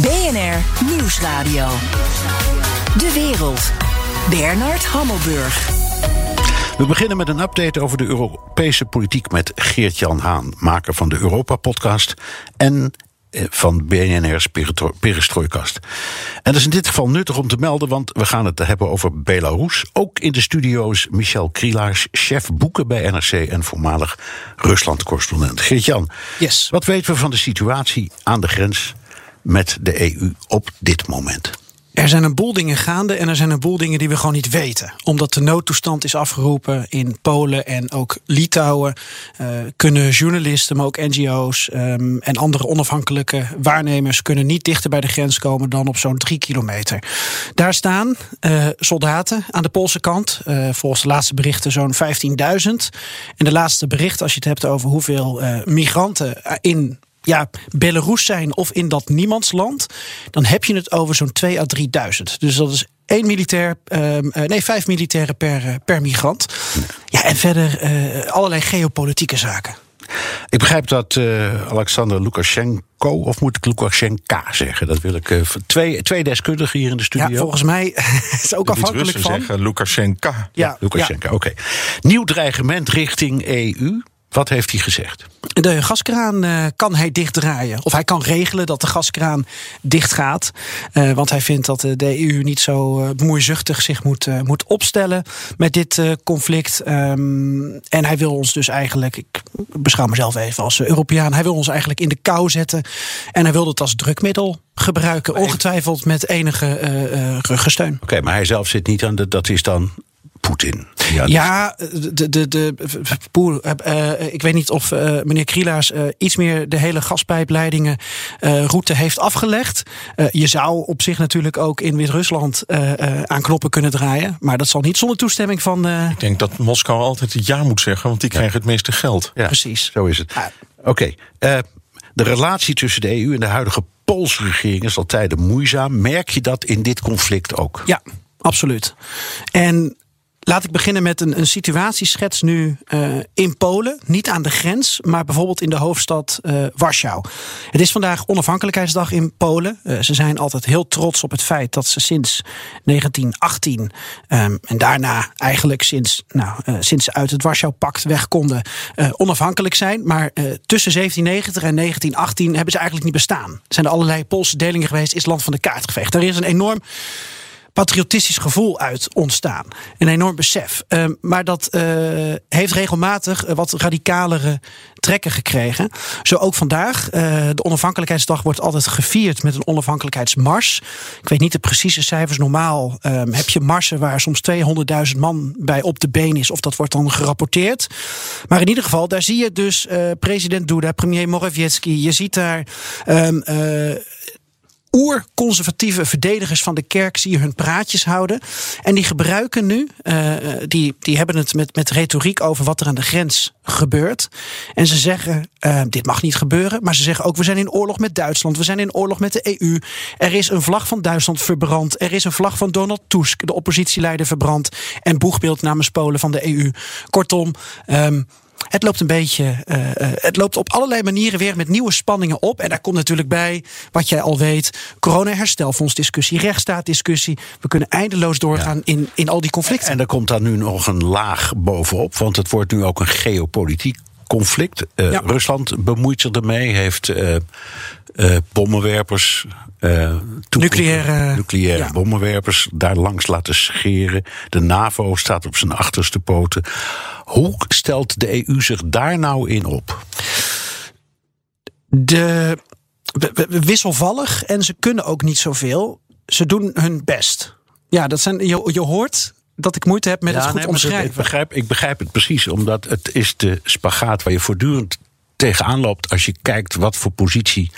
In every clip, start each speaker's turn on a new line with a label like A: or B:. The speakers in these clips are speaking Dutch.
A: BNR Nieuwsradio. De wereld. Bernard Hammelburg.
B: We beginnen met een update over de Europese politiek met Geert-Jan Haan, maker van de Europa-podcast en eh, van BNR's Perestrooikast. En dat is in dit geval nuttig om te melden, want we gaan het hebben over Belarus. Ook in de studio's Michel Krielaars, chef boeken bij NRC en voormalig Rusland-correspondent. Geert-Jan,
C: yes.
B: wat weten we van de situatie aan de grens met de EU op dit moment?
C: Er zijn een boel dingen gaande en er zijn een boel dingen die we gewoon niet weten. Omdat de noodtoestand is afgeroepen in Polen en ook Litouwen, uh, kunnen journalisten, maar ook NGO's um, en andere onafhankelijke waarnemers kunnen niet dichter bij de grens komen dan op zo'n drie kilometer. Daar staan uh, soldaten aan de Poolse kant, uh, volgens de laatste berichten zo'n 15.000. En de laatste bericht, als je het hebt over hoeveel migranten in ja, Belarus zijn of in dat niemandsland, dan heb je het over zo'n 2 à 3000. Dus dat is één militair, uh, nee, vijf militairen per, uh, per migrant. Ja, en verder uh, allerlei geopolitieke zaken.
B: Ik begrijp dat uh, Alexander Lukashenko, of moet ik Lukashenka zeggen? Dat wil ik. Uh, twee, twee deskundigen hier in de studio.
C: Ja, volgens mij is het ook afhankelijk van.
D: zeggen Lukashenka.
B: Ja, ja Lukashenka, ja. oké. Okay. Nieuw dreigement richting EU. Wat heeft hij gezegd?
C: De gaskraan uh, kan hij dichtdraaien. Of hij kan regelen dat de gaskraan dichtgaat. Uh, want hij vindt dat de EU niet zo uh, bemoeizuchtig zich moet, moet opstellen met dit conflict. Um, en hij wil ons dus eigenlijk, ik beschouw mezelf even als Europeaan, hij wil ons eigenlijk in de kou zetten. En hij wil het als drukmiddel gebruiken. Ongetwijfeld met enige gesteun.
B: Oké, okay, maar hij zelf zit niet aan de. Dat is dan Poetin.
C: Ja, ja, de, de, de, Poer, uh, ik weet niet of uh, meneer Krielaars uh, iets meer de hele gaspijpleidingen route heeft afgelegd. je zou op zich natuurlijk ook in Wit-Rusland aan knoppen kunnen draaien. Maar dat zal niet zonder toestemming van.
D: Ik denk dat Moskou altijd het ja moet zeggen, want die krijgen het meeste geld.
B: Ja,
C: Precies.
B: Zo is het. Oké. Okay. de relatie tussen de EU en de huidige Poolse regering is al tijden moeizaam. Merk je dat in dit conflict ook?
C: Ja, absoluut. En Laat ik beginnen met een, een situatieschets nu uh, in Polen. Niet aan de grens, maar bijvoorbeeld in de hoofdstad uh, Warschau. Het is vandaag onafhankelijkheidsdag in Polen. Uh, ze zijn altijd heel trots op het feit dat ze sinds 1918 um, en daarna eigenlijk sinds, nou, sinds ze uit het Warschau-pact weg konden onafhankelijk zijn. Maar tussen 1790 en 1918 hebben ze eigenlijk niet bestaan. Er zijn er allerlei Poolse delingen geweest, is land van de kaart geveegd. Er is een enorm patriotistisch gevoel uit ontstaan. Een enorm besef. Uh, maar dat uh, heeft regelmatig wat radicalere trekken gekregen. Zo ook vandaag. Uh, de onafhankelijkheidsdag wordt altijd gevierd met een onafhankelijkheidsmars. Ik weet niet de precieze cijfers. Normaal um, heb je marsen waar soms 200.000 man bij op de been is. Of dat wordt dan gerapporteerd. Maar in ieder geval, daar zie je dus president Duda, premier Morawiecki. Je ziet daar... Um, oer-conservatieve verdedigers van de kerk zie je hun praatjes houden. En die gebruiken nu, uh, die, die hebben het met, met retoriek over wat er aan de grens gebeurt. En ze zeggen, uh, dit mag niet gebeuren. Maar ze zeggen ook, we zijn in oorlog met Duitsland. We zijn in oorlog met de EU. Er is een vlag van Duitsland verbrand. Er is een vlag van Donald Tusk, de oppositieleider, verbrand. En boegbeeld namens Polen van de EU. Kortom... Um, het loopt een beetje. Uh, uh, het loopt op allerlei manieren weer met nieuwe spanningen op. En daar komt natuurlijk bij, wat jij al weet, corona-herstelfondsdiscussie, rechtsstaatdiscussie. We kunnen eindeloos doorgaan ja. in, in al die conflicten.
B: En er komt daar nu nog een laag bovenop, want het wordt nu ook een geopolitiek conflict. Uh, ja. Rusland bemoeit zich ermee, heeft bommenwerpers
C: uh, nucleaire,
B: nucleaire ja. bommenwerpers daar langs laten scheren. De NAVO staat op zijn achterste poten. Hoe stelt de EU zich daar nou in op?
C: De, wisselvallig en ze kunnen ook niet zoveel. Ze doen hun best. Ja, dat zijn, je, je hoort dat ik moeite heb met
B: ja,
C: het goed
B: nee,
C: omschrijven.
B: Ik begrijp, ik begrijp het precies, omdat het is de spagaat waar je voortdurend tegenaan loopt als je kijkt wat voor positie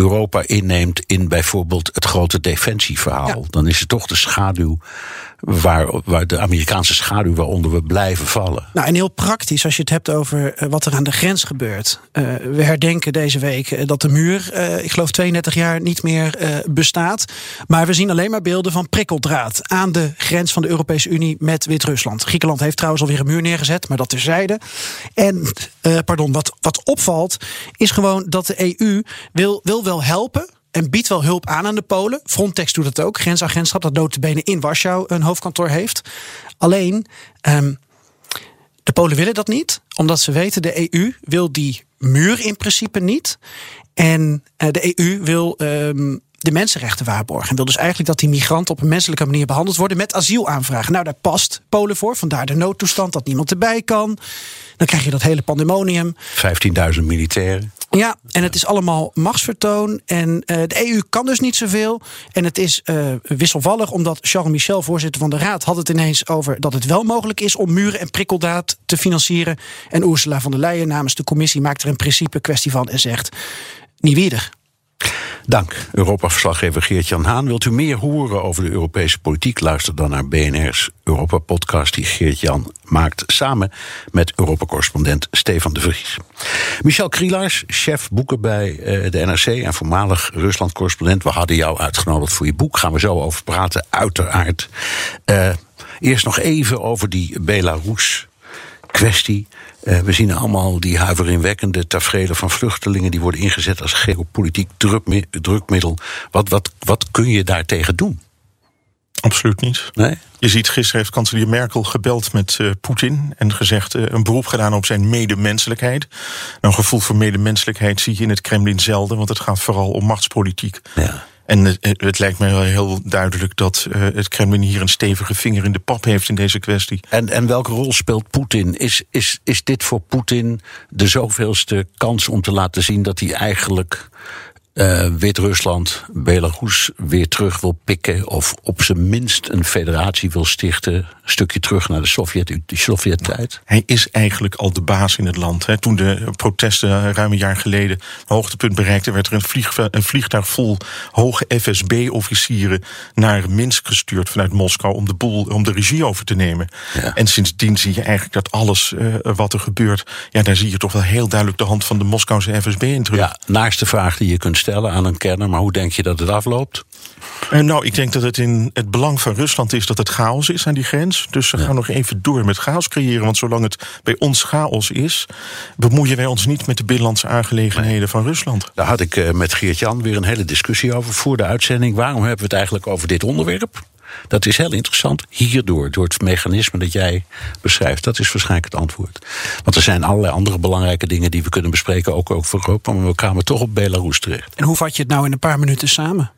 B: Europa inneemt in bijvoorbeeld het grote defensieverhaal. Dan is het toch de schaduw waar, waar de Amerikaanse schaduw waaronder we blijven vallen.
C: Nou, en heel praktisch als je het hebt over eh, wat er aan de grens gebeurt. Uh, we herdenken deze week eh, dat de muur, uh, ik geloof 32 jaar, niet meer bestaat. Maar we zien alleen maar beelden van prikkeldraad aan de grens van de Europese Unie met Wit-Rusland. Griekenland heeft trouwens alweer een muur neergezet, maar dat terzijde. En, pardon, wat, wat opvalt is gewoon dat de EU wil, wil wel helpen en biedt wel hulp aan aan de Polen. Frontex doet het ook. Grensagentschap dat notabene in Warschau een hoofdkantoor heeft. Alleen, um, de Polen willen dat niet. Omdat ze weten, de EU wil die muur in principe niet. En uh, de EU wil um, de mensenrechten waarborgen. En wil dus eigenlijk dat die migranten op een menselijke manier behandeld worden met asielaanvragen. Nou, daar past Polen voor. Vandaar de noodtoestand dat niemand erbij kan. Dan krijg je dat hele pandemonium.
B: 15.000 militairen.
C: Ja, en het is allemaal machtsvertoon. En uh, de EU kan dus niet zoveel. En het is uh, wisselvallig, omdat Charles Michel, voorzitter van de Raad, had het ineens over dat het wel mogelijk is om muren en prikkeldaad te financieren. En Ursula von der Leyen namens de commissie maakt er een principe kwestie van en zegt: niet weer.
B: Dank, Europa-verslaggever Geert-Jan Haan. Wilt u meer horen over de Europese politiek? Luister dan naar BNR's Europa-podcast die Geert-Jan maakt... samen met Europa-correspondent Stefan de Vries. Michel Krielaars, chef boeken bij eh, de NRC... en voormalig Rusland-correspondent. We hadden jou uitgenodigd voor je boek. Gaan we zo over praten, uiteraard. Uh, eerst nog even over die Belarus-kwestie... Uh, we zien allemaal die huiveringwekkende tafereelen van vluchtelingen die worden ingezet als geopolitiek drukmiddel. Wat, wat, wat kun je daartegen doen?
D: Absoluut niet.
B: Nee?
D: Je ziet, gisteren heeft kanselier Merkel gebeld met uh, Poetin en gezegd uh, een beroep gedaan op zijn medemenselijkheid. Nou, een gevoel voor medemenselijkheid zie je in het Kremlin zelden, want het gaat vooral om machtspolitiek.
B: Ja.
D: En het, lijkt mij wel heel duidelijk dat uh, het Kremlin hier een stevige vinger in de pap heeft in deze kwestie.
B: En, en welke rol speelt Poetin? Is, is, is dit voor Poetin de zoveelste kans om te laten zien dat hij eigenlijk uh, Wit-Rusland, Belarus weer terug wil pikken. Of op zijn minst een federatie wil stichten. Een stukje terug naar de Sovjet-tijd. Sovjet
D: Hij is eigenlijk al de baas in het land. Hè. Toen de protesten ruim een jaar geleden een hoogtepunt bereikten, werd er een, vlieg, een vliegtuig vol hoge FSB-officieren naar Minsk gestuurd vanuit Moskou om de boel, om de regie over te nemen.
B: Ja.
D: En sindsdien zie je eigenlijk dat alles uh, wat er gebeurt, ja, daar zie je toch wel heel duidelijk de hand van de Moskouse FSB in terug.
B: Ja, naast de vraag die je kunt stellen aan een kenner, maar hoe denk je dat het afloopt?
D: Uh, nou, ik denk dat het in het belang van Rusland is dat het chaos is aan die grens. Dus ze ja. gaan nog even door met chaos creëren. Want zolang het bij ons chaos is, bemoeien wij ons niet met de binnenlandse aangelegenheden nee. van Rusland.
B: Daar had ik uh, met Geert-Jan weer een hele discussie over voor de uitzending. Waarom hebben we het eigenlijk over dit onderwerp? Dat is heel interessant. Hierdoor, door het mechanisme dat jij beschrijft. Dat is waarschijnlijk het antwoord. Want er zijn allerlei andere belangrijke dingen die we kunnen bespreken, ook over Europa. Maar we kwamen toch op Belarus terecht.
C: En hoe vat je het nou in een paar minuten samen?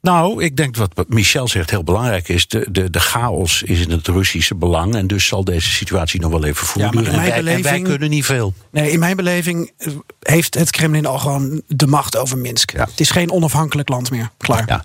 B: Nou, ik denk wat Michel zegt heel belangrijk is. De, de, de chaos is in het Russische belang. En dus zal deze situatie nog wel even voortduren.
C: Ja,
B: en, wij,
C: beleving,
B: en wij kunnen niet veel.
C: Nee, in mijn beleving heeft het Kremlin al gewoon de macht over Minsk.
B: Ja.
C: Het is geen onafhankelijk land meer. Klaar.
B: Ja.